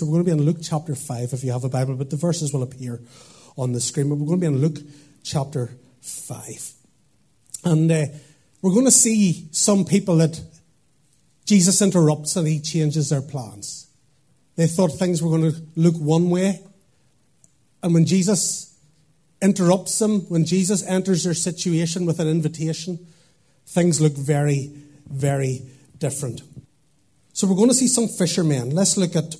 So we're going to be in Luke chapter 5 if you have a Bible, but the verses will appear on the screen. But we're going to be in Luke chapter 5. And uh, we're going to see some people that Jesus interrupts and he changes their plans. They thought things were going to look one way. And when Jesus interrupts them, when Jesus enters their situation with an invitation, things look very, very different. So we're going to see some fishermen. Let's look at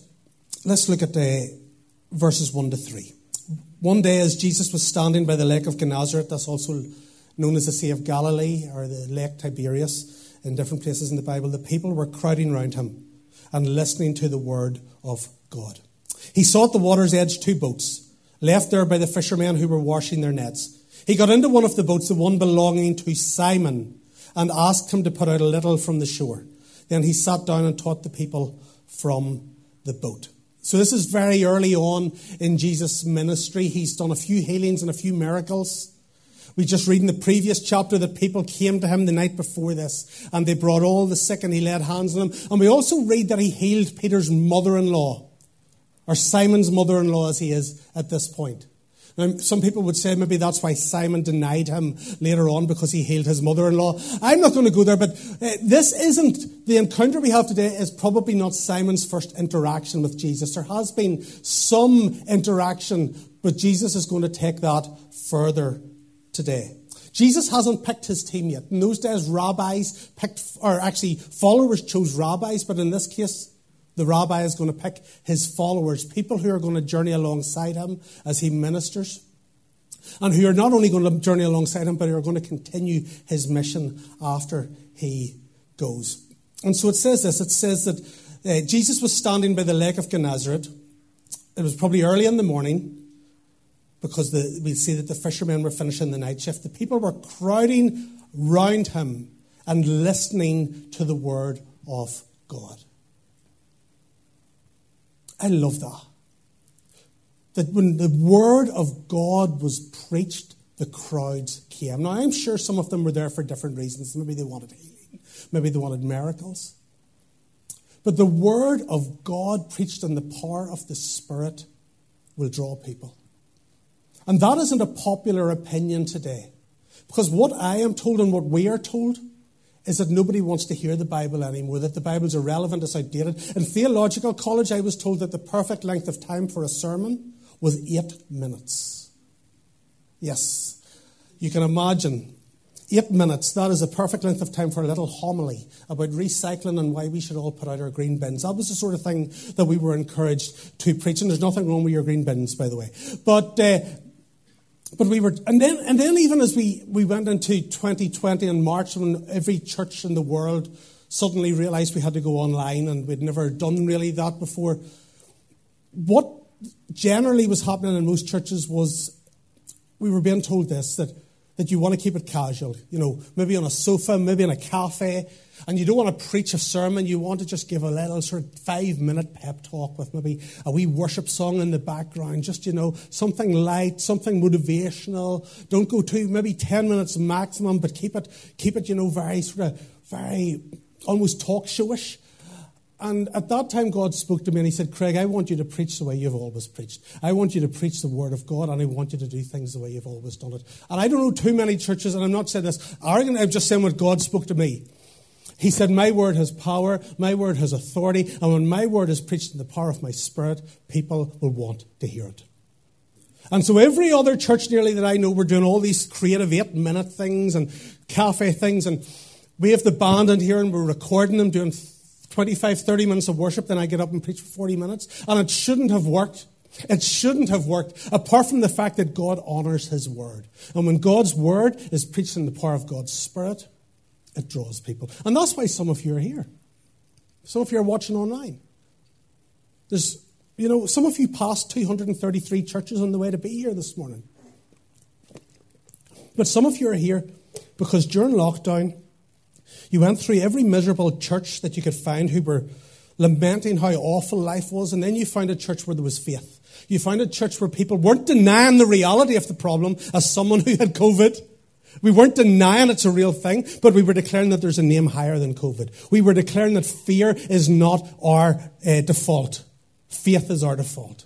Let's look at uh, verses 1 to 3. One day, as Jesus was standing by the lake of Gennesaret, that's also known as the Sea of Galilee or the Lake Tiberias in different places in the Bible, the people were crowding round him and listening to the word of God. He saw at the water's edge two boats, left there by the fishermen who were washing their nets. He got into one of the boats, the one belonging to Simon, and asked him to put out a little from the shore. Then he sat down and taught the people from the boat. So this is very early on in Jesus' ministry. He's done a few healings and a few miracles. We just read in the previous chapter that people came to him the night before this and they brought all the sick and he laid hands on them. And we also read that he healed Peter's mother-in-law, or Simon's mother-in-law as he is at this point. Now, some people would say maybe that's why Simon denied him later on because he healed his mother-in-law. I'm not going to go there, but uh, this isn't, the encounter we have today is probably not Simon's first interaction with Jesus. There has been some interaction, but Jesus is going to take that further today. Jesus hasn't picked his team yet. In those days, rabbis picked, or actually followers chose rabbis, but in this case, the rabbi is going to pick his followers, people who are going to journey alongside him as he ministers, and who are not only going to journey alongside him, but who are going to continue his mission after he goes. And so it says this it says that uh, Jesus was standing by the lake of Gennesaret. It was probably early in the morning because the, we see that the fishermen were finishing the night shift. The people were crowding round him and listening to the word of God. I love that. That when the word of God was preached, the crowds came. Now, I'm sure some of them were there for different reasons. Maybe they wanted healing, maybe they wanted miracles. But the word of God preached in the power of the Spirit will draw people. And that isn't a popular opinion today. Because what I am told and what we are told is that nobody wants to hear the Bible anymore, that the Bible's irrelevant, it's outdated. In theological college, I was told that the perfect length of time for a sermon was eight minutes. Yes, you can imagine. Eight minutes, that is a perfect length of time for a little homily about recycling and why we should all put out our green bins. That was the sort of thing that we were encouraged to preach, and there's nothing wrong with your green bins, by the way. But uh, but we were, and then, and then even as we, we went into 2020 in March, when every church in the world suddenly realized we had to go online and we'd never done really that before, what generally was happening in most churches was we were being told this that, that you want to keep it casual, you know, maybe on a sofa, maybe in a cafe, and you don't want to preach a sermon, you want to just give a little sort of five minute pep talk with maybe a wee worship song in the background, just, you know, something light, something motivational. Don't go too, maybe 10 minutes maximum, but keep it, keep it, you know, very sort of, very almost talk showish. And at that time, God spoke to me and He said, Craig, I want you to preach the way you've always preached. I want you to preach the Word of God and I want you to do things the way you've always done it. And I don't know too many churches, and I'm not saying this arrogant, I'm just saying what God spoke to me. He said, My word has power, my word has authority, and when my word is preached in the power of my spirit, people will want to hear it. And so every other church nearly that I know, we're doing all these creative eight minute things and cafe things, and we have the band in here and we're recording them doing 25, 30 minutes of worship, then I get up and preach for 40 minutes. And it shouldn't have worked. It shouldn't have worked, apart from the fact that God honors His word. And when God's word is preached in the power of God's Spirit, it draws people. And that's why some of you are here. Some of you are watching online. There's, you know, some of you passed 233 churches on the way to be here this morning. But some of you are here because during lockdown, you went through every miserable church that you could find who were lamenting how awful life was, and then you found a church where there was faith. You found a church where people weren't denying the reality of the problem as someone who had COVID. We weren't denying it's a real thing, but we were declaring that there's a name higher than COVID. We were declaring that fear is not our uh, default. faith is our default.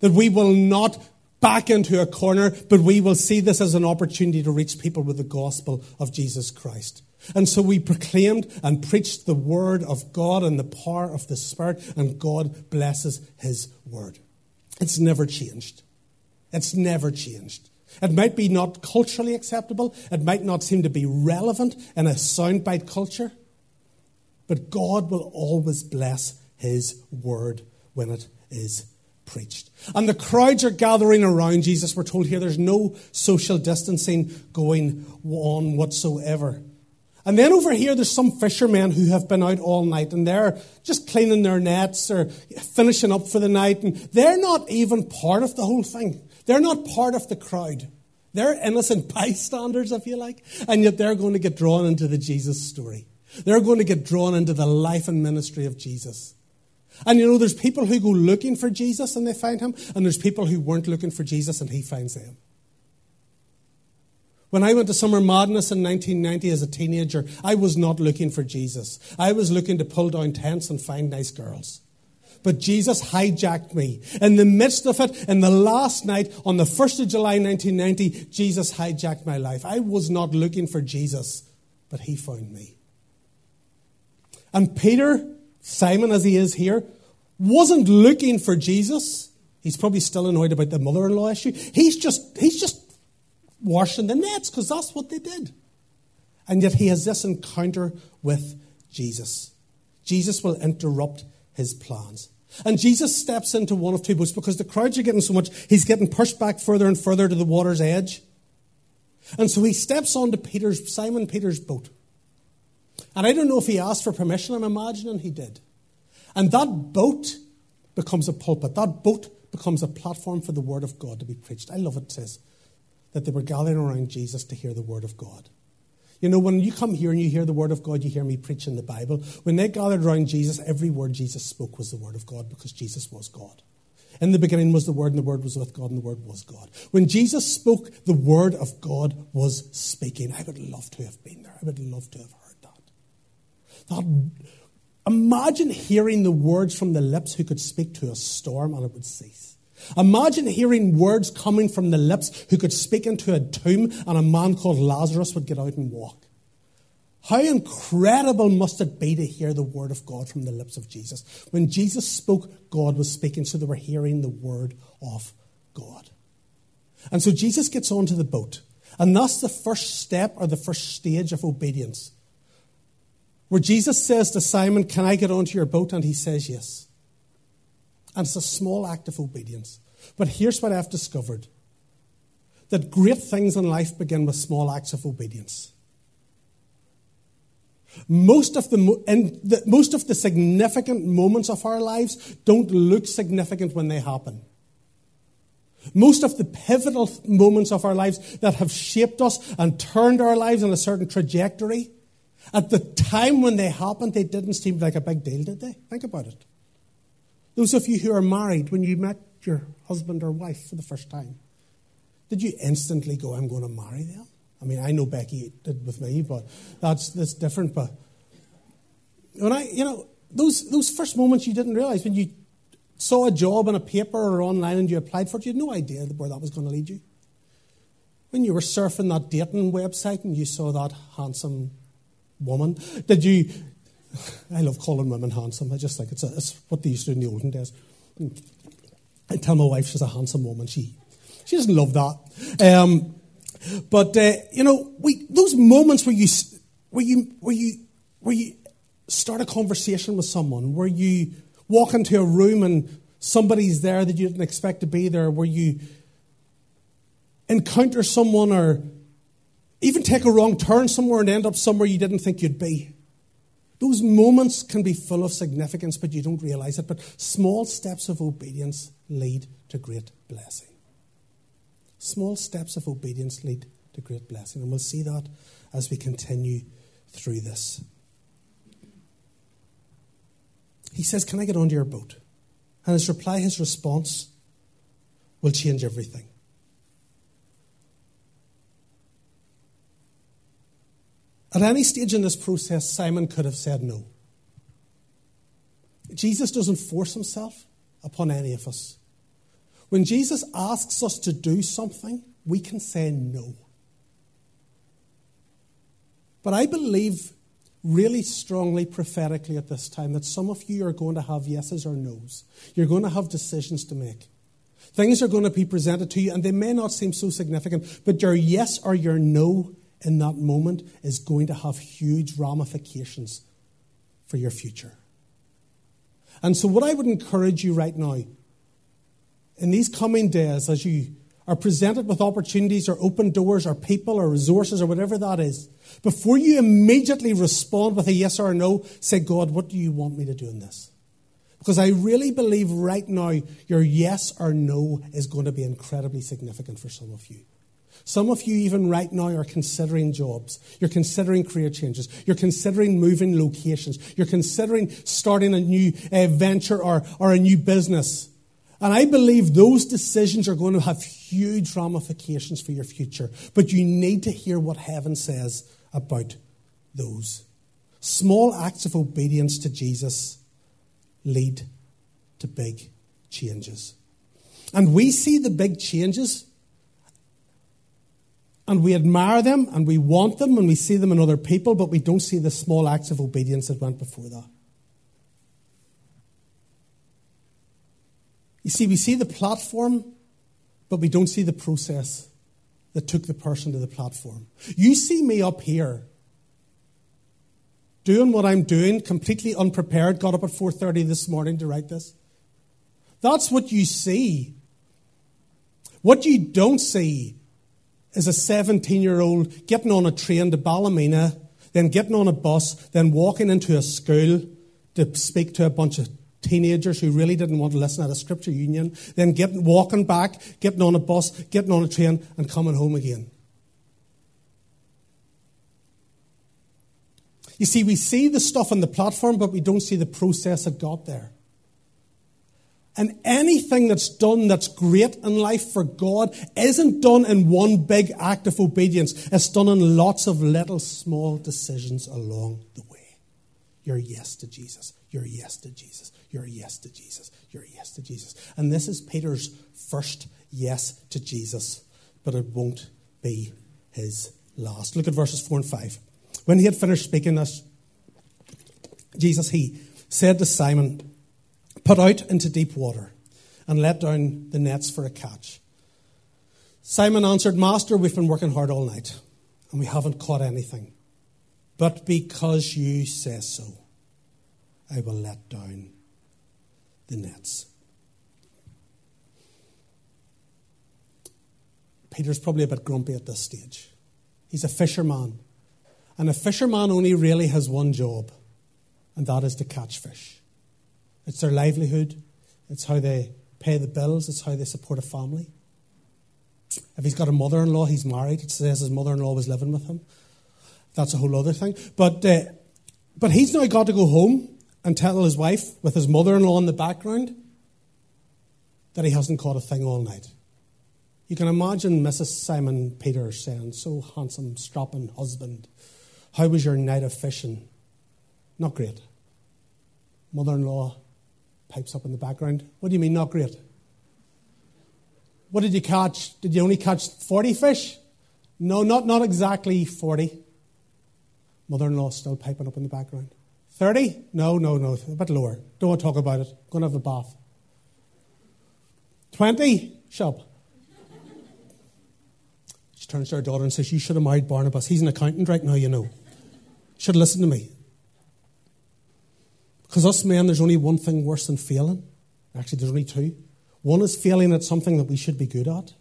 That we will not back into a corner, but we will see this as an opportunity to reach people with the gospel of Jesus Christ. And so we proclaimed and preached the word of God and the power of the Spirit, and God blesses his word. It's never changed. It's never changed. It might be not culturally acceptable, it might not seem to be relevant in a soundbite culture, but God will always bless his word when it is preached. And the crowds are gathering around Jesus. We're told here there's no social distancing going on whatsoever. And then over here, there's some fishermen who have been out all night and they're just cleaning their nets or finishing up for the night. And they're not even part of the whole thing. They're not part of the crowd. They're innocent bystanders, if you like. And yet they're going to get drawn into the Jesus story. They're going to get drawn into the life and ministry of Jesus. And you know, there's people who go looking for Jesus and they find him, and there's people who weren't looking for Jesus and he finds them. When I went to Summer Madness in 1990 as a teenager, I was not looking for Jesus. I was looking to pull down tents and find nice girls. But Jesus hijacked me. In the midst of it, in the last night, on the 1st of July 1990, Jesus hijacked my life. I was not looking for Jesus, but he found me. And Peter, Simon as he is here, wasn't looking for Jesus. He's probably still annoyed about the mother in law issue. He's just, he's just washing the nets because that's what they did. And yet he has this encounter with Jesus. Jesus will interrupt his plans. And Jesus steps into one of two boats because the crowds are getting so much, he's getting pushed back further and further to the water's edge. And so he steps onto Peter's, Simon Peter's boat. And I don't know if he asked for permission, I'm imagining he did. And that boat becomes a pulpit. That boat becomes a platform for the word of God to be preached. I love it, it says that they were gathering around Jesus to hear the Word of God. You know, when you come here and you hear the Word of God, you hear me preaching the Bible. When they gathered around Jesus, every word Jesus spoke was the Word of God because Jesus was God. In the beginning was the Word, and the Word was with God, and the Word was God. When Jesus spoke, the Word of God was speaking. I would love to have been there. I would love to have heard that. That imagine hearing the words from the lips who could speak to a storm and it would cease. Imagine hearing words coming from the lips who could speak into a tomb and a man called Lazarus would get out and walk. How incredible must it be to hear the word of God from the lips of Jesus? When Jesus spoke, God was speaking, so they were hearing the word of God. And so Jesus gets onto the boat, and that's the first step or the first stage of obedience. Where Jesus says to Simon, Can I get onto your boat? And he says, Yes. And it's a small act of obedience. But here's what I've discovered that great things in life begin with small acts of obedience. Most of the, the, most of the significant moments of our lives don't look significant when they happen. Most of the pivotal moments of our lives that have shaped us and turned our lives in a certain trajectory, at the time when they happened, they didn't seem like a big deal, did they? Think about it. Those of you who are married, when you met your husband or wife for the first time, did you instantly go, I'm going to marry them? I mean, I know Becky did with me, but that's, that's different. But when I, you know, those, those first moments you didn't realize when you saw a job in a paper or online and you applied for it, you had no idea where that was going to lead you. When you were surfing that dating website and you saw that handsome woman, did you I love calling women handsome. I just think it's, a, it's what they used to do in the olden days. I tell my wife she's a handsome woman. She, she doesn't love that. Um, but uh, you know, we, those moments where you, where you, where you, where you start a conversation with someone, where you walk into a room and somebody's there that you didn't expect to be there, where you encounter someone or even take a wrong turn somewhere and end up somewhere you didn't think you'd be. Those moments can be full of significance, but you don't realize it. But small steps of obedience lead to great blessing. Small steps of obedience lead to great blessing. And we'll see that as we continue through this. He says, Can I get onto your boat? And his reply, his response, will change everything. At any stage in this process, Simon could have said no. Jesus doesn't force himself upon any of us. When Jesus asks us to do something, we can say no. But I believe really strongly prophetically at this time that some of you are going to have yeses or nos. You're going to have decisions to make. Things are going to be presented to you, and they may not seem so significant, but your yes or your no in that moment is going to have huge ramifications for your future. And so, what I would encourage you right now, in these coming days, as you are presented with opportunities or open doors or people or resources or whatever that is, before you immediately respond with a yes or a no, say, God, what do you want me to do in this? Because I really believe right now your yes or no is going to be incredibly significant for some of you. Some of you, even right now, are considering jobs. You're considering career changes. You're considering moving locations. You're considering starting a new uh, venture or, or a new business. And I believe those decisions are going to have huge ramifications for your future. But you need to hear what heaven says about those. Small acts of obedience to Jesus lead to big changes. And we see the big changes and we admire them and we want them and we see them in other people, but we don't see the small acts of obedience that went before that. You see, we see the platform, but we don't see the process that took the person to the platform. You see me up here doing what I'm doing, completely unprepared, got up at 4:30 this morning to write this. That's what you see. What you don't see is a 17-year-old getting on a train to Ballymena, then getting on a bus, then walking into a school to speak to a bunch of teenagers who really didn't want to listen at a scripture union, then getting, walking back, getting on a bus, getting on a train, and coming home again. You see, we see the stuff on the platform, but we don't see the process that got there. And anything that's done that's great in life for God isn't done in one big act of obedience. It's done in lots of little small decisions along the way. Your yes to Jesus. Your yes to Jesus. Your yes to Jesus. Your yes to Jesus. And this is Peter's first yes to Jesus, but it won't be his last. Look at verses 4 and 5. When he had finished speaking this, Jesus, he said to Simon, Put out into deep water and let down the nets for a catch. Simon answered, Master, we've been working hard all night and we haven't caught anything. But because you say so, I will let down the nets. Peter's probably a bit grumpy at this stage. He's a fisherman. And a fisherman only really has one job, and that is to catch fish. It's their livelihood, it's how they pay the bills, it's how they support a family. If he's got a mother in law, he's married. It says his mother in law was living with him. That's a whole other thing. But, uh, but he's now got to go home and tell his wife, with his mother in law in the background, that he hasn't caught a thing all night. You can imagine Mrs. Simon Peter saying, So handsome, strapping husband, how was your night of fishing? Not great. Mother in law pipes up in the background. What do you mean, not great? What did you catch? Did you only catch 40 fish? No, not, not exactly 40. Mother in law still piping up in the background. 30? No, no, no, a bit lower. Don't want to talk about it. Going to have a bath. 20? Shop. She turns to her daughter and says, You should have married Barnabas. He's an accountant right now, you know. Should have listened to me. Because us men, there's only one thing worse than failing. Actually, there's only two. One is failing at something that we should be good at.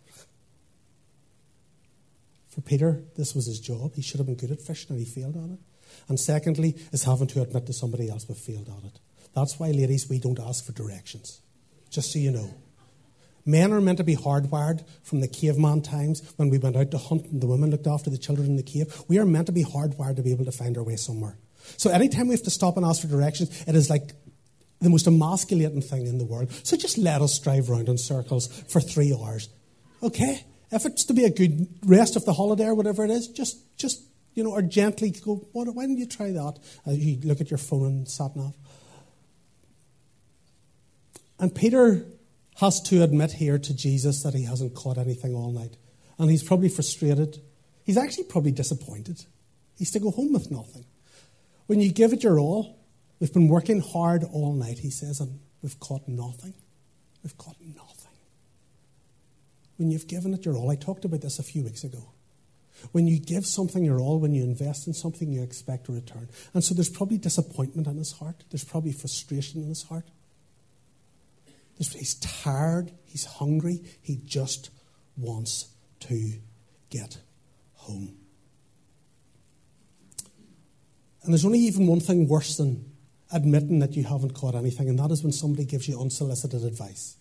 For Peter, this was his job. He should have been good at fishing and he failed at it. And secondly, is having to admit to somebody else we failed at it. That's why, ladies, we don't ask for directions. Just so you know. Men are meant to be hardwired from the caveman times when we went out to hunt and the women looked after the children in the cave. We are meant to be hardwired to be able to find our way somewhere. So anytime we have to stop and ask for directions, it is like the most emasculating thing in the world. So just let us drive around in circles for three hours. Okay? If it's to be a good rest of the holiday or whatever it is, just, just you know, or gently go, why don't you try that? Uh, you look at your phone and sat nav. And Peter has to admit here to Jesus that he hasn't caught anything all night. And he's probably frustrated. He's actually probably disappointed. He's to go home with nothing. When you give it your all, we've been working hard all night, he says, and we've caught nothing. We've caught nothing. When you've given it your all, I talked about this a few weeks ago. When you give something your all, when you invest in something, you expect a return. And so there's probably disappointment in his heart. There's probably frustration in his heart. He's tired. He's hungry. He just wants to get home. And there's only even one thing worse than admitting that you haven't caught anything, and that is when somebody gives you unsolicited advice.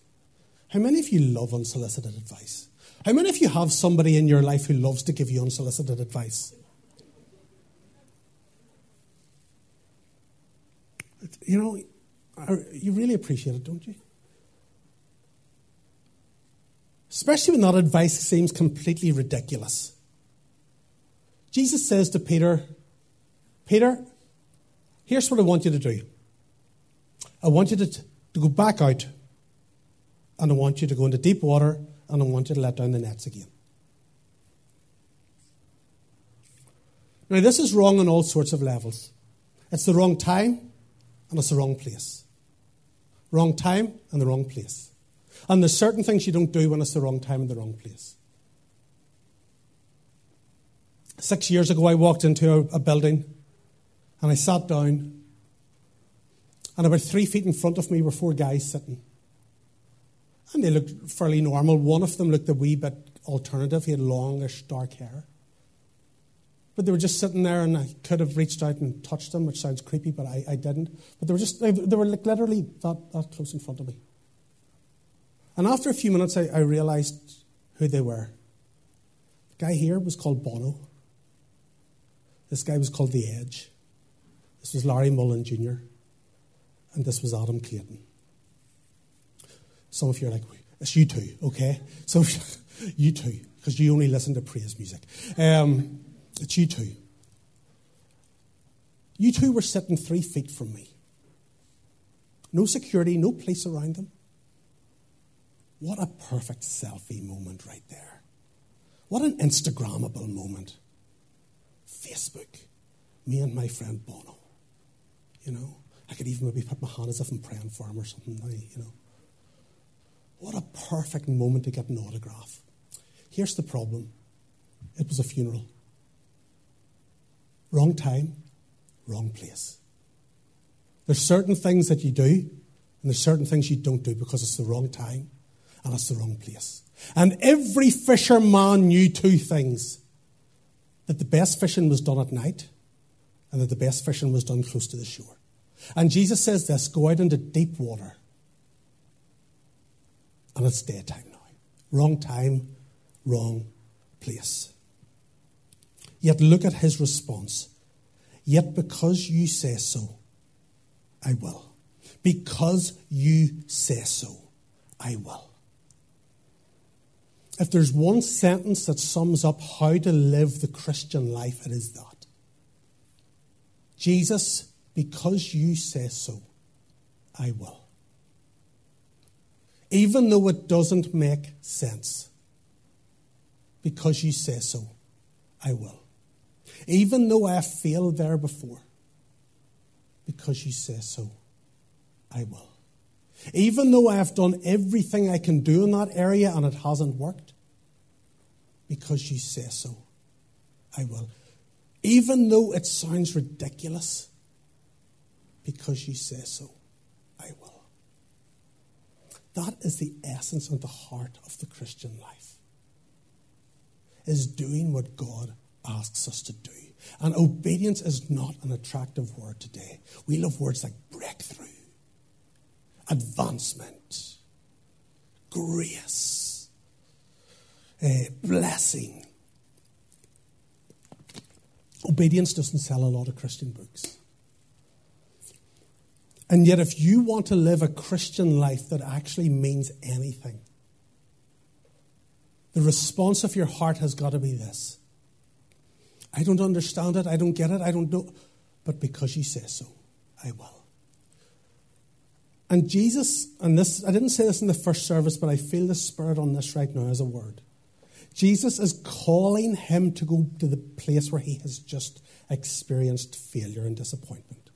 How many of you love unsolicited advice? How many of you have somebody in your life who loves to give you unsolicited advice? You know, you really appreciate it, don't you? Especially when that advice seems completely ridiculous. Jesus says to Peter, Peter, here's what I want you to do. I want you to, to go back out, and I want you to go into deep water, and I want you to let down the nets again. Now, this is wrong on all sorts of levels. It's the wrong time, and it's the wrong place. Wrong time and the wrong place. And there's certain things you don't do when it's the wrong time and the wrong place. Six years ago, I walked into a, a building and I sat down, and about three feet in front of me were four guys sitting. And they looked fairly normal. One of them looked a wee bit alternative. He had longish dark hair. But they were just sitting there, and I could have reached out and touched them, which sounds creepy, but I, I didn't. But they were just, they, were literally that, that close in front of me. And after a few minutes, I, I realized who they were. The guy here was called Bono. This guy was called The Edge. This was Larry Mullen Jr., and this was Adam Clayton. Some of you are like, it's you two, okay? So you two, because you only listen to praise music. Um, it's you two. You two were sitting three feet from me. No security, no police around them. What a perfect selfie moment right there. What an Instagrammable moment. Facebook. Me and my friend Bono. You know, I could even maybe put my hand as if I'm praying for him or something. You know, what a perfect moment to get an autograph. Here's the problem it was a funeral. Wrong time, wrong place. There's certain things that you do, and there's certain things you don't do because it's the wrong time and it's the wrong place. And every fisherman knew two things that the best fishing was done at night and that the best fishing was done close to the shore. And Jesus says this go out into deep water. And it's daytime now. Wrong time, wrong place. Yet look at his response. Yet because you say so, I will. Because you say so, I will. If there's one sentence that sums up how to live the Christian life, it is that. Jesus, because you say so, I will. Even though it doesn't make sense, because you say so, I will. Even though I failed there before, because you say so, I will. Even though I have done everything I can do in that area and it hasn't worked, because you say so, I will even though it sounds ridiculous, because you say so, I will. That is the essence and the heart of the Christian life. Is doing what God asks us to do. And obedience is not an attractive word today. We love words like breakthrough, advancement, grace, uh, blessing. Obedience doesn't sell a lot of Christian books. And yet, if you want to live a Christian life that actually means anything, the response of your heart has got to be this I don't understand it, I don't get it, I don't know, but because you say so, I will. And Jesus, and this, I didn't say this in the first service, but I feel the Spirit on this right now as a word. Jesus is calling him to go to the place where he has just experienced failure and disappointment.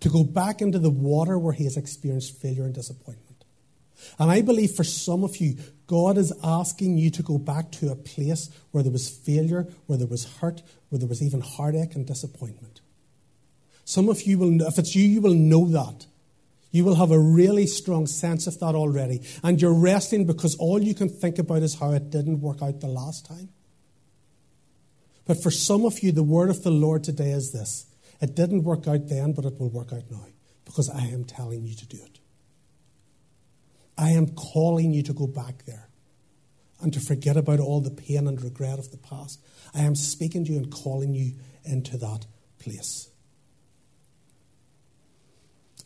To go back into the water where he has experienced failure and disappointment. And I believe for some of you, God is asking you to go back to a place where there was failure, where there was hurt, where there was even heartache and disappointment. Some of you will, if it's you, you will know that. You will have a really strong sense of that already. And you're resting because all you can think about is how it didn't work out the last time. But for some of you, the word of the Lord today is this it didn't work out then, but it will work out now because I am telling you to do it. I am calling you to go back there and to forget about all the pain and regret of the past. I am speaking to you and calling you into that place.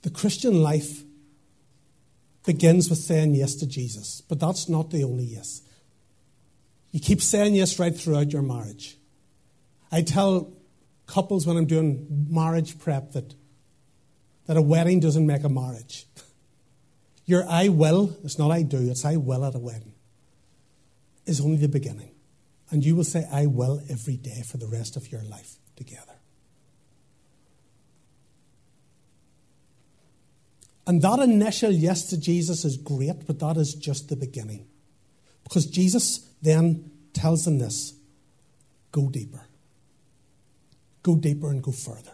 The Christian life begins with saying yes to Jesus, but that's not the only yes. You keep saying yes right throughout your marriage. I tell couples when I'm doing marriage prep that, that a wedding doesn't make a marriage. Your I will, it's not I do, it's I will at a wedding, is only the beginning. And you will say I will every day for the rest of your life together. And that initial yes to Jesus is great, but that is just the beginning. Because Jesus then tells them this go deeper. Go deeper and go further.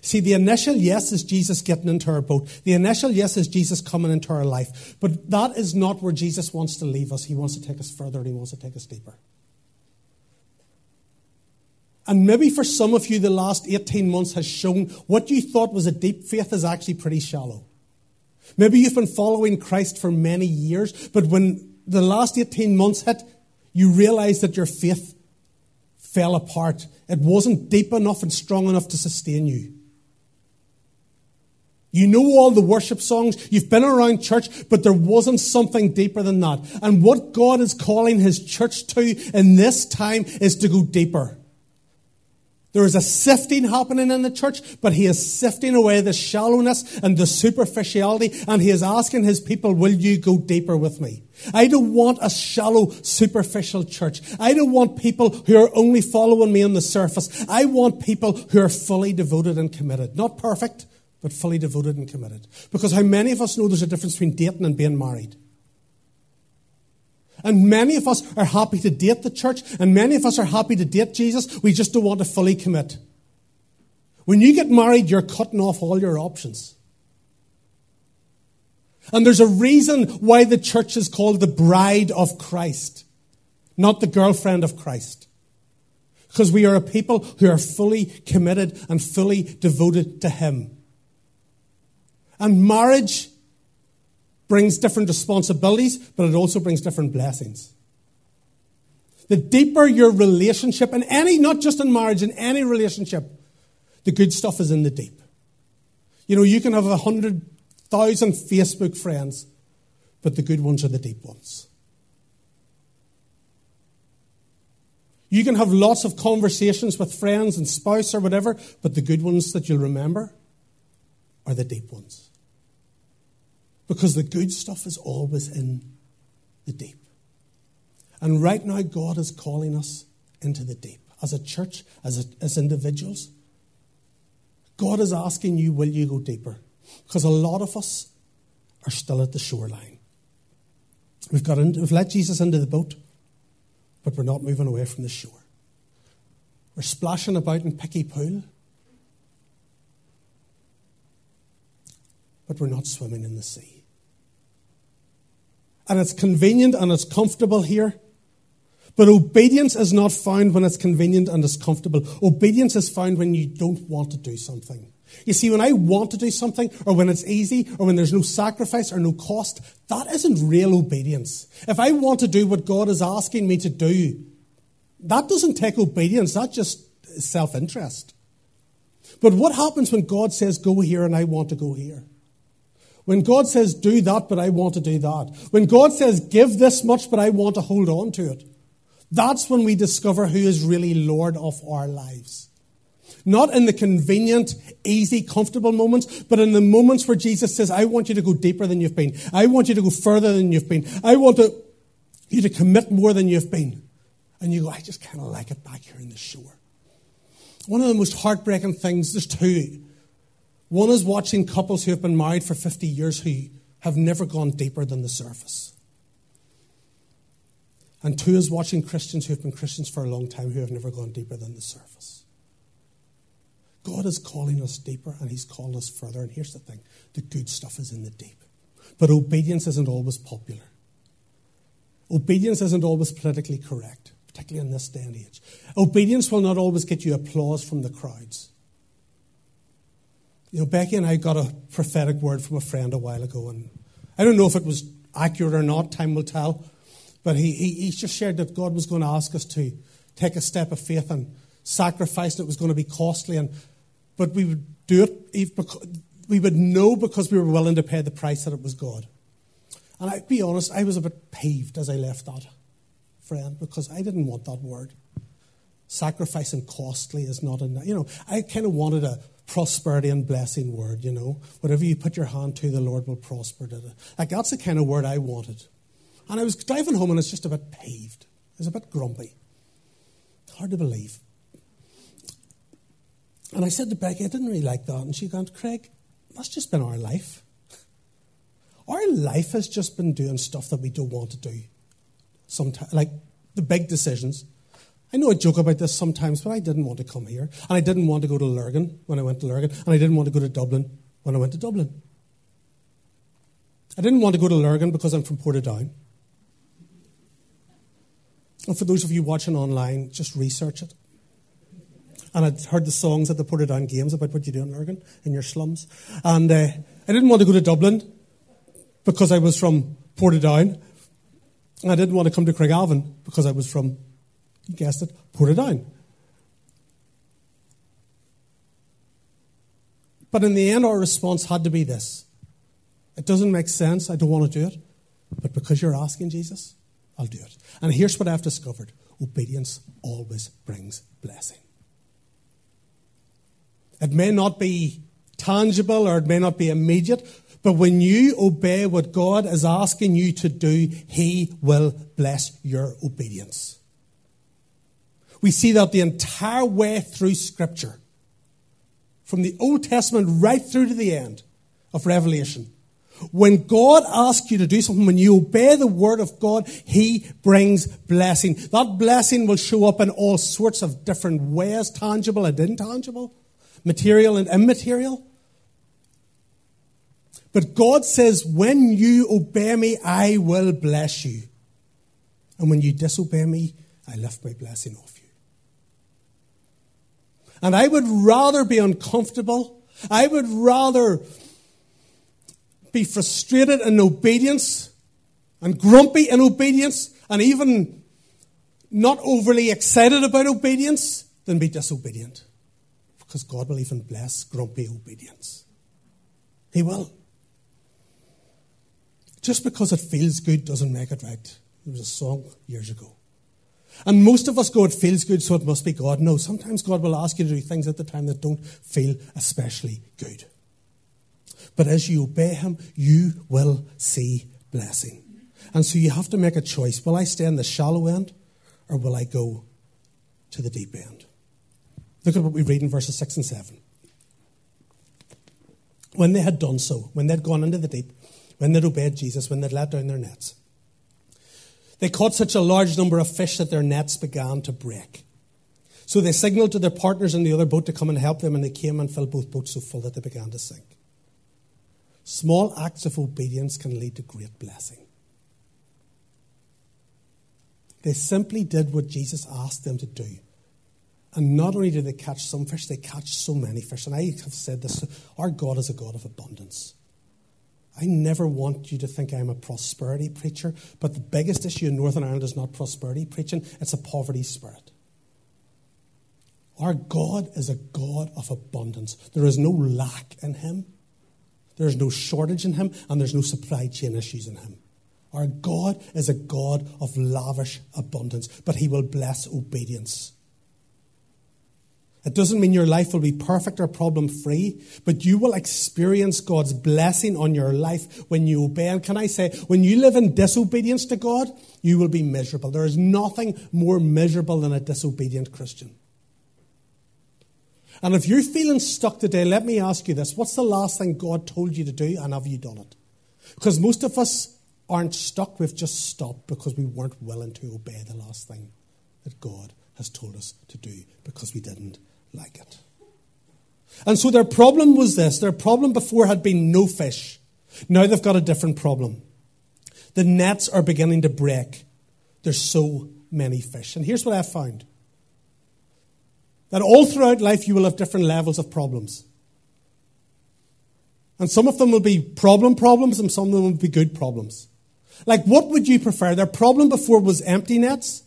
See, the initial yes is Jesus getting into our boat. The initial yes is Jesus coming into our life. But that is not where Jesus wants to leave us. He wants to take us further and he wants to take us deeper. And maybe for some of you, the last 18 months has shown what you thought was a deep faith is actually pretty shallow. Maybe you've been following Christ for many years, but when the last 18 months hit, you realized that your faith fell apart. It wasn't deep enough and strong enough to sustain you. You know all the worship songs, you've been around church, but there wasn't something deeper than that. And what God is calling His church to in this time is to go deeper. There is a sifting happening in the church, but he is sifting away the shallowness and the superficiality, and he is asking his people, Will you go deeper with me? I don't want a shallow, superficial church. I don't want people who are only following me on the surface. I want people who are fully devoted and committed. Not perfect, but fully devoted and committed. Because how many of us know there's a difference between dating and being married? And many of us are happy to date the church, and many of us are happy to date Jesus. We just don't want to fully commit. When you get married, you're cutting off all your options. And there's a reason why the church is called the bride of Christ, not the girlfriend of Christ. Because we are a people who are fully committed and fully devoted to Him. And marriage brings different responsibilities, but it also brings different blessings. The deeper your relationship, in any, not just in marriage, in any relationship, the good stuff is in the deep. You know, you can have a hundred thousand Facebook friends, but the good ones are the deep ones. You can have lots of conversations with friends and spouse or whatever, but the good ones that you'll remember are the deep ones. Because the good stuff is always in the deep. And right now, God is calling us into the deep. As a church, as, a, as individuals, God is asking you, will you go deeper? Because a lot of us are still at the shoreline. We've, got into, we've let Jesus into the boat, but we're not moving away from the shore. We're splashing about in Picky Pool, but we're not swimming in the sea and it's convenient and it's comfortable here. But obedience is not found when it's convenient and it's comfortable. Obedience is found when you don't want to do something. You see, when I want to do something, or when it's easy, or when there's no sacrifice or no cost, that isn't real obedience. If I want to do what God is asking me to do, that doesn't take obedience, that just self interest. But what happens when God says, Go here, and I want to go here? When God says, do that, but I want to do that. When God says, give this much, but I want to hold on to it. That's when we discover who is really Lord of our lives. Not in the convenient, easy, comfortable moments, but in the moments where Jesus says, I want you to go deeper than you've been. I want you to go further than you've been. I want to, you to commit more than you've been. And you go, I just kind of like it back here in the shore. One of the most heartbreaking things, there's two. One is watching couples who have been married for 50 years who have never gone deeper than the surface. And two is watching Christians who have been Christians for a long time who have never gone deeper than the surface. God is calling us deeper and He's called us further. And here's the thing the good stuff is in the deep. But obedience isn't always popular. Obedience isn't always politically correct, particularly in this day and age. Obedience will not always get you applause from the crowds. You know, Becky and I got a prophetic word from a friend a while ago, and I don't know if it was accurate or not, time will tell. But he, he, he just shared that God was going to ask us to take a step of faith and sacrifice, it was going to be costly. And, but we would do it, because, we would know because we were willing to pay the price that it was God. And I'd be honest, I was a bit peeved as I left that friend because I didn't want that word. Sacrifice and costly is not enough. You know, I kind of wanted a prosperity and blessing word, you know. Whatever you put your hand to, the Lord will prosper. Like, that's the kind of word I wanted. And I was driving home and I was just a bit peeved. I was a bit grumpy. Hard to believe. And I said to Becky, I didn't really like that. And she went, Craig, that's just been our life. Our life has just been doing stuff that we don't want to do. Sometimes, like the big decisions. I know I joke about this sometimes, but I didn't want to come here. And I didn't want to go to Lurgan when I went to Lurgan. And I didn't want to go to Dublin when I went to Dublin. I didn't want to go to Lurgan because I'm from Portadown. And for those of you watching online, just research it. And I'd heard the songs at the Portadown Games about what you do in Lurgan, in your slums. And uh, I didn't want to go to Dublin because I was from Portadown. And I didn't want to come to Craigavon because I was from you guessed it, Portadown. But in the end, our response had to be this It doesn't make sense. I don't want to do it. But because you're asking Jesus, I'll do it. And here's what I've discovered obedience always brings blessing. It may not be tangible or it may not be immediate, but when you obey what God is asking you to do, He will bless your obedience. We see that the entire way through Scripture, from the Old Testament right through to the end of Revelation. When God asks you to do something, when you obey the word of God, He brings blessing. That blessing will show up in all sorts of different ways, tangible and intangible, material and immaterial. But God says, when you obey me, I will bless you. And when you disobey me, I lift my blessing off you. And I would rather be uncomfortable. I would rather be frustrated in obedience and grumpy in obedience and even not overly excited about obedience than be disobedient. Because God will even bless grumpy obedience. He will. Just because it feels good doesn't make it right. There was a song years ago. And most of us go, it feels good, so it must be God. No, sometimes God will ask you to do things at the time that don't feel especially good. But as you obey Him, you will see blessing. And so you have to make a choice. Will I stay in the shallow end or will I go to the deep end? Look at what we read in verses 6 and 7. When they had done so, when they'd gone into the deep, when they'd obeyed Jesus, when they'd let down their nets, they caught such a large number of fish that their nets began to break. So they signaled to their partners in the other boat to come and help them, and they came and filled both boats so full that they began to sink. Small acts of obedience can lead to great blessing. They simply did what Jesus asked them to do. And not only did they catch some fish, they catch so many fish. And I have said this our God is a God of abundance. I never want you to think I'm a prosperity preacher, but the biggest issue in Northern Ireland is not prosperity preaching, it's a poverty spirit. Our God is a God of abundance. There is no lack in Him, there is no shortage in Him, and there's no supply chain issues in Him. Our God is a God of lavish abundance, but He will bless obedience. It doesn't mean your life will be perfect or problem free, but you will experience God's blessing on your life when you obey. And can I say, when you live in disobedience to God, you will be miserable. There is nothing more miserable than a disobedient Christian. And if you're feeling stuck today, let me ask you this what's the last thing God told you to do, and have you done it? Because most of us aren't stuck, we've just stopped because we weren't willing to obey the last thing that God has told us to do because we didn't like it. And so their problem was this their problem before had been no fish. Now they've got a different problem. The nets are beginning to break. There's so many fish. And here's what I've found that all throughout life you will have different levels of problems. And some of them will be problem problems and some of them will be good problems. Like, what would you prefer? Their problem before was empty nets.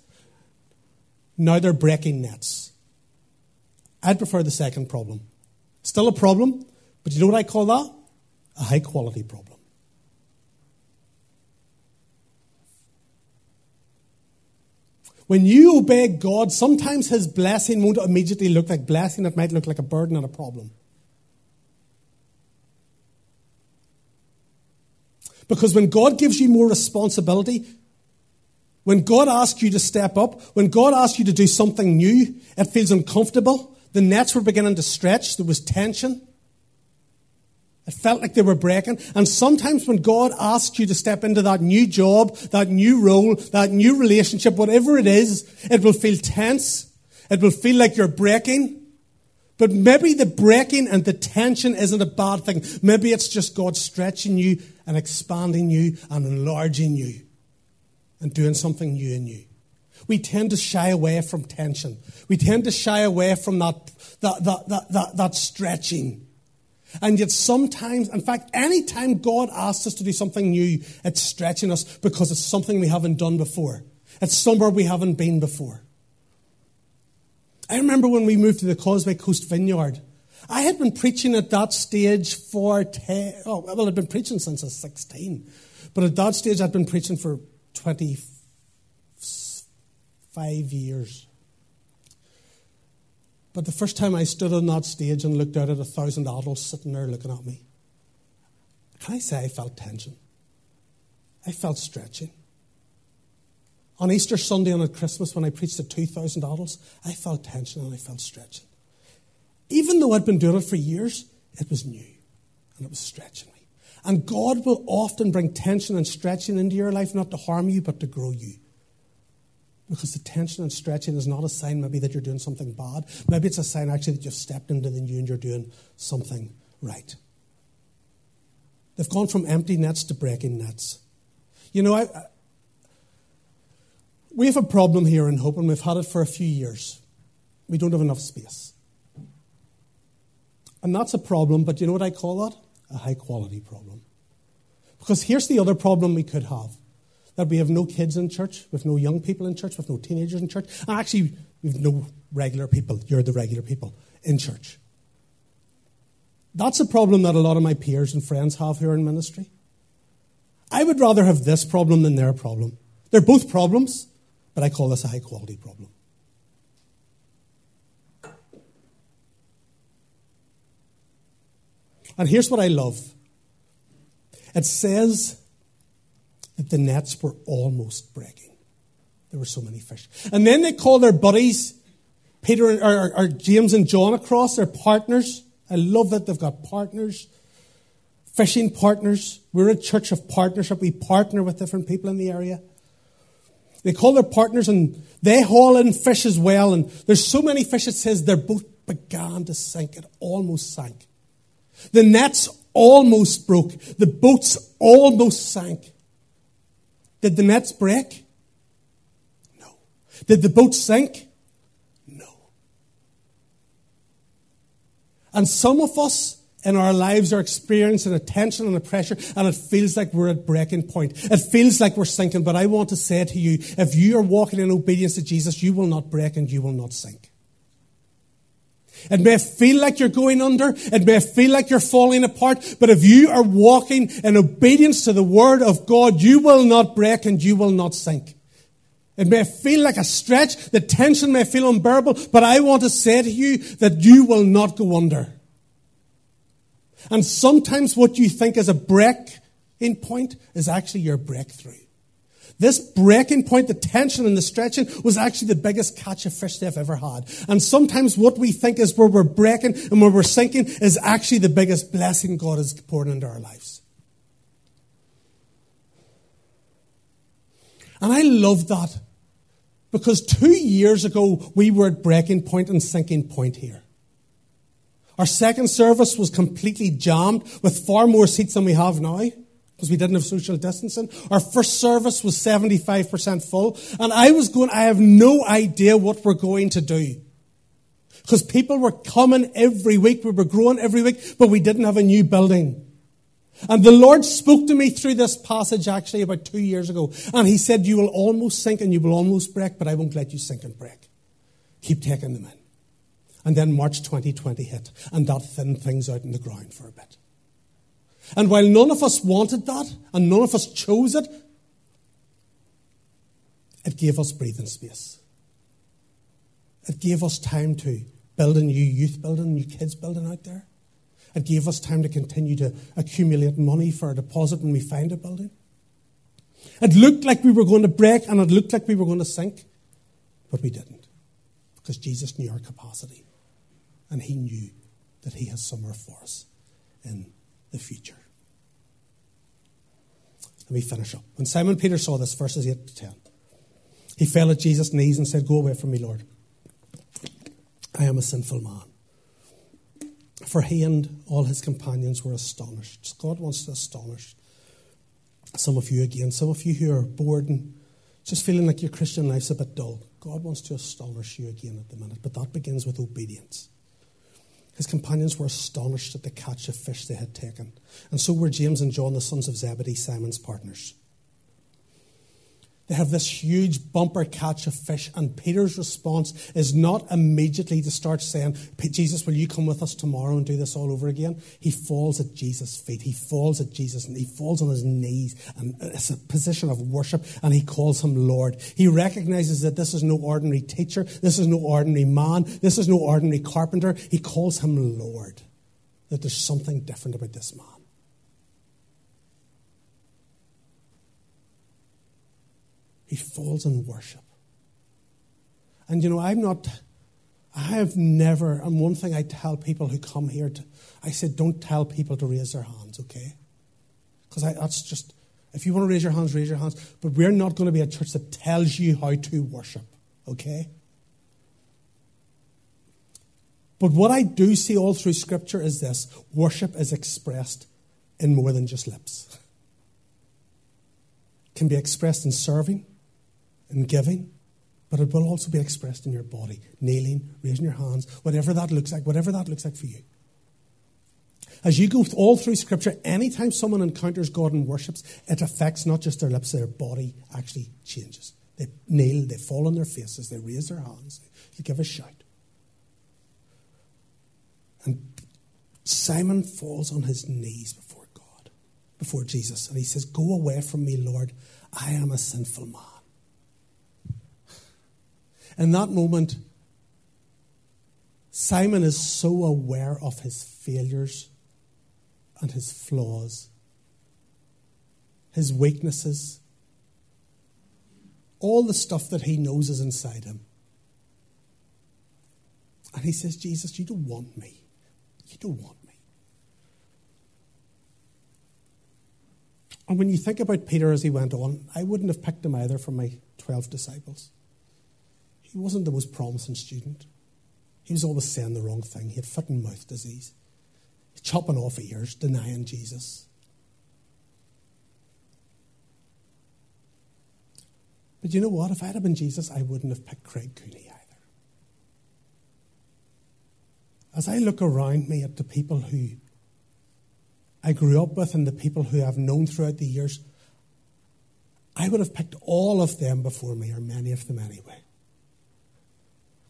Now they're breaking nets. I'd prefer the second problem. Still a problem, but you know what I call that? A high quality problem. When you obey God, sometimes His blessing won't immediately look like blessing, it might look like a burden and a problem. Because when God gives you more responsibility, when God asks you to step up, when God asks you to do something new, it feels uncomfortable. The nets were beginning to stretch, there was tension. It felt like they were breaking. And sometimes when God asks you to step into that new job, that new role, that new relationship, whatever it is, it will feel tense. It will feel like you're breaking. But maybe the breaking and the tension isn't a bad thing. Maybe it's just God stretching you and expanding you and enlarging you and doing something new in you. We tend to shy away from tension. We tend to shy away from that, that, that, that, that, stretching. And yet sometimes, in fact, anytime God asks us to do something new, it's stretching us because it's something we haven't done before. It's somewhere we haven't been before. I remember when we moved to the Causeway Coast Vineyard. I had been preaching at that stage for 10, oh, well, I'd been preaching since I was 16. But at that stage, I'd been preaching for 25 years. But the first time I stood on that stage and looked out at a thousand adults sitting there looking at me, can I say I felt tension? I felt stretching. On Easter Sunday and at Christmas, when I preached to 2,000 adults, I felt tension and I felt stretching. Even though I'd been doing it for years, it was new and it was stretching me. And God will often bring tension and stretching into your life, not to harm you, but to grow you. Because the tension and stretching is not a sign, maybe, that you're doing something bad. Maybe it's a sign, actually, that you've stepped into the new and you're doing something right. They've gone from empty nets to breaking nets. You know, I, I, we have a problem here in Hope, and we've had it for a few years. We don't have enough space. And that's a problem, but you know what I call that? A high quality problem. Because here's the other problem we could have that we have no kids in church, with no young people in church, with no teenagers in church. And actually, we've no regular people. You're the regular people in church. That's a problem that a lot of my peers and friends have here in ministry. I would rather have this problem than their problem. They're both problems, but I call this a high quality problem. And here's what I love it says that the nets were almost breaking. There were so many fish. And then they call their buddies, Peter and, or, or James and John across, their partners. I love that they've got partners, fishing partners. We're a church of partnership. We partner with different people in the area. They call their partners and they haul in fish as well. And there's so many fish, it says their boat began to sink. It almost sank. The nets almost broke. The boats almost sank. Did the nets break? No. Did the boat sink? No. And some of us in our lives are experiencing a tension and a pressure, and it feels like we're at breaking point. It feels like we're sinking. But I want to say to you if you are walking in obedience to Jesus, you will not break and you will not sink. It may feel like you're going under. It may feel like you're falling apart. But if you are walking in obedience to the word of God, you will not break and you will not sink. It may feel like a stretch. The tension may feel unbearable, but I want to say to you that you will not go under. And sometimes what you think is a breaking point is actually your breakthrough. This breaking point, the tension and the stretching, was actually the biggest catch of fish they've ever had. And sometimes what we think is where we're breaking and where we're sinking is actually the biggest blessing God has poured into our lives. And I love that because two years ago we were at breaking point and sinking point here. Our second service was completely jammed with far more seats than we have now because we didn't have social distancing. Our first service was 75% full. And I was going, I have no idea what we're going to do. Because people were coming every week. We were growing every week, but we didn't have a new building. And the Lord spoke to me through this passage actually about two years ago. And He said, You will almost sink and you will almost break, but I won't let you sink and break. Keep taking them in. And then March 2020 hit, and that thinned things out in the ground for a bit. And while none of us wanted that, and none of us chose it, it gave us breathing space. It gave us time to build a new youth building, new kids building out there. It gave us time to continue to accumulate money for a deposit when we find a building. It looked like we were going to break and it looked like we were going to sink, but we didn't because Jesus knew our capacity and he knew that he has somewhere for us in the future. Let me finish up. When Simon Peter saw this, verses 8 to 10, he fell at Jesus' knees and said, Go away from me, Lord. I am a sinful man. For he and all his companions were astonished. God wants to astonish some of you again, some of you who are bored and just feeling like your Christian life's a bit dull. God wants to astonish you again at the minute, but that begins with obedience. His companions were astonished at the catch of fish they had taken, and so were James and John, the sons of Zebedee, Simon's partners. They have this huge bumper catch of fish, and Peter's response is not immediately to start saying, Jesus, will you come with us tomorrow and do this all over again? He falls at Jesus' feet. He falls at Jesus and he falls on his knees, and it's a position of worship, and he calls him Lord. He recognizes that this is no ordinary teacher, this is no ordinary man, this is no ordinary carpenter. He calls him Lord. That there's something different about this man. He falls in worship. And you know, I'm not, I have never, and one thing I tell people who come here, to, I said, don't tell people to raise their hands, okay? Because that's just, if you want to raise your hands, raise your hands. But we're not going to be a church that tells you how to worship, okay? But what I do see all through Scripture is this worship is expressed in more than just lips. It can be expressed in serving, in giving, but it will also be expressed in your body, kneeling, raising your hands, whatever that looks like, whatever that looks like for you. As you go all through Scripture, anytime someone encounters God and worships, it affects not just their lips, their body actually changes. They kneel, they fall on their faces, they raise their hands, they give a shout. And Simon falls on his knees before God, before Jesus, and he says, Go away from me, Lord. I am a sinful man. In that moment, Simon is so aware of his failures and his flaws, his weaknesses, all the stuff that he knows is inside him. And he says, Jesus, you don't want me. You don't want me. And when you think about Peter as he went on, I wouldn't have picked him either for my 12 disciples. He wasn't the most promising student. He was always saying the wrong thing. He had foot and mouth disease, chopping off ears, denying Jesus. But you know what? If I had been Jesus, I wouldn't have picked Craig Cooney either. As I look around me at the people who I grew up with and the people who I've known throughout the years, I would have picked all of them before me, or many of them anyway.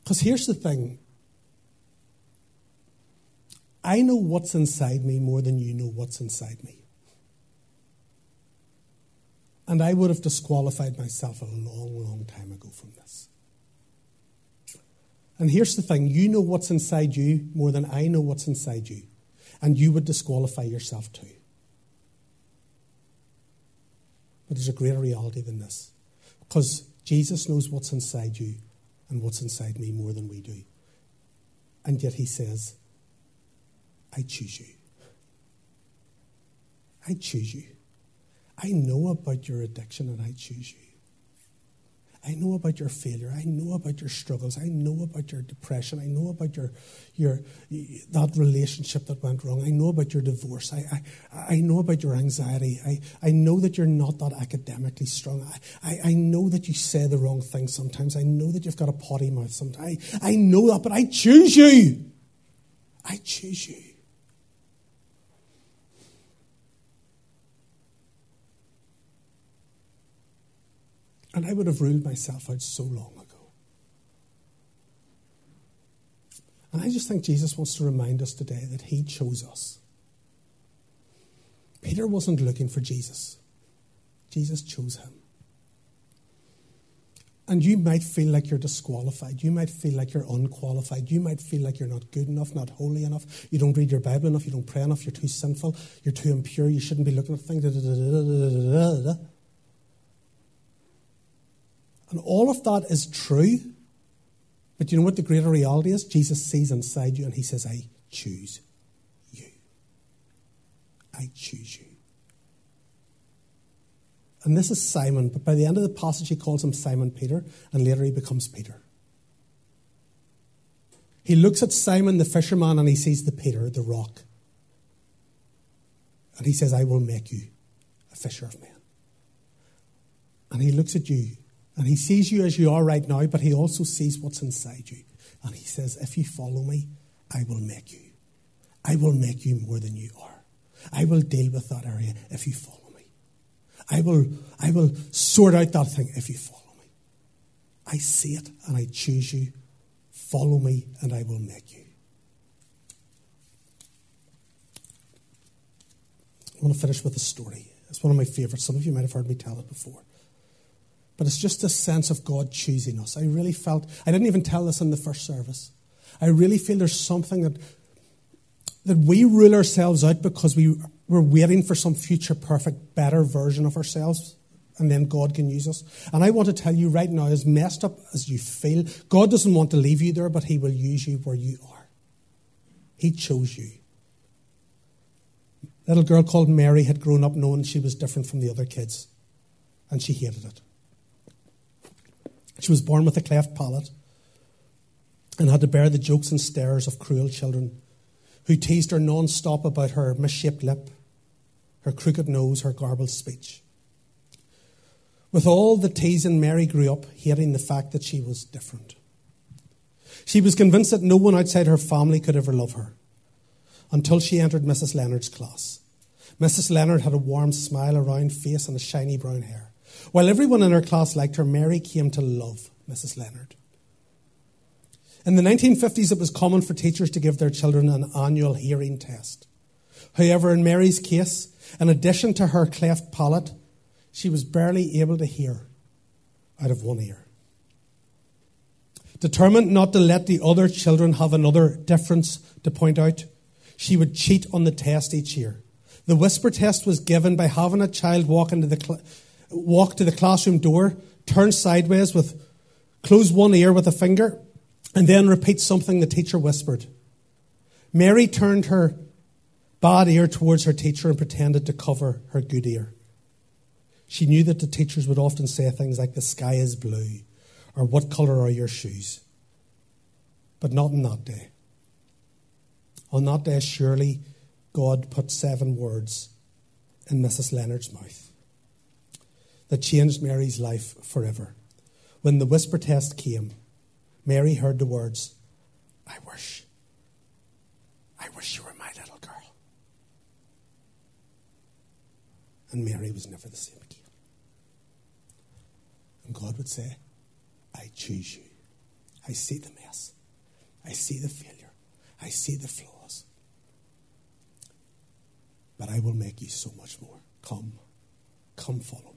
Because here's the thing I know what's inside me more than you know what's inside me. And I would have disqualified myself a long, long time ago from this. And here's the thing you know what's inside you more than I know what's inside you. And you would disqualify yourself too. But there's a greater reality than this. Because Jesus knows what's inside you and what's inside me more than we do. And yet he says, I choose you. I choose you. I know about your addiction and I choose you. I know about your failure. I know about your struggles. I know about your depression. I know about your, your that relationship that went wrong. I know about your divorce. I, I, I know about your anxiety. I, I know that you're not that academically strong. I, I, I know that you say the wrong thing sometimes. I know that you've got a potty mouth sometimes. I, I know that, but I choose you. I choose you. And I would have ruled myself out so long ago. And I just think Jesus wants to remind us today that he chose us. Peter wasn't looking for Jesus, Jesus chose him. And you might feel like you're disqualified. You might feel like you're unqualified. You might feel like you're not good enough, not holy enough. You don't read your Bible enough. You don't pray enough. You're too sinful. You're too impure. You shouldn't be looking at things. And all of that is true. But you know what the greater reality is? Jesus sees inside you and he says, I choose you. I choose you. And this is Simon, but by the end of the passage, he calls him Simon Peter, and later he becomes Peter. He looks at Simon the fisherman and he sees the Peter, the rock. And he says, I will make you a fisher of men. And he looks at you and he sees you as you are right now, but he also sees what's inside you. And he says, If you follow me, I will make you. I will make you more than you are. I will deal with that area if you follow me. I will, I will sort out that thing if you follow me. I see it and I choose you. Follow me and I will make you. I want to finish with a story. It's one of my favorites. Some of you might have heard me tell it before. But it's just a sense of God choosing us. I really felt, I didn't even tell this in the first service. I really feel there's something that, that we rule ourselves out because we, we're waiting for some future perfect, better version of ourselves and then God can use us. And I want to tell you right now, as messed up as you feel, God doesn't want to leave you there, but He will use you where you are. He chose you. A little girl called Mary had grown up knowing she was different from the other kids, and she hated it. She was born with a cleft palate and had to bear the jokes and stares of cruel children who teased her non stop about her misshaped lip, her crooked nose, her garbled speech. With all the teasing, Mary grew up hating the fact that she was different. She was convinced that no one outside her family could ever love her until she entered Mrs. Leonard's class. Mrs. Leonard had a warm smile, a round face, and a shiny brown hair. While everyone in her class liked her, Mary came to love Mrs. Leonard. In the 1950s, it was common for teachers to give their children an annual hearing test. However, in Mary's case, in addition to her cleft palate, she was barely able to hear out of one ear. Determined not to let the other children have another difference to point out, she would cheat on the test each year. The whisper test was given by having a child walk into the walk to the classroom door, turn sideways with close one ear with a finger, and then repeat something the teacher whispered. Mary turned her bad ear towards her teacher and pretended to cover her good ear. She knew that the teachers would often say things like, The sky is blue, or What colour are your shoes? But not on that day. On that day, surely God put seven words in Mrs. Leonard's mouth that changed Mary's life forever. When the whisper test came, Mary heard the words, I wish, I wish you were my little girl. And Mary was never the same again. And God would say, I choose you. I see the mess. I see the failure. I see the flaws. But I will make you so much more. Come, come follow.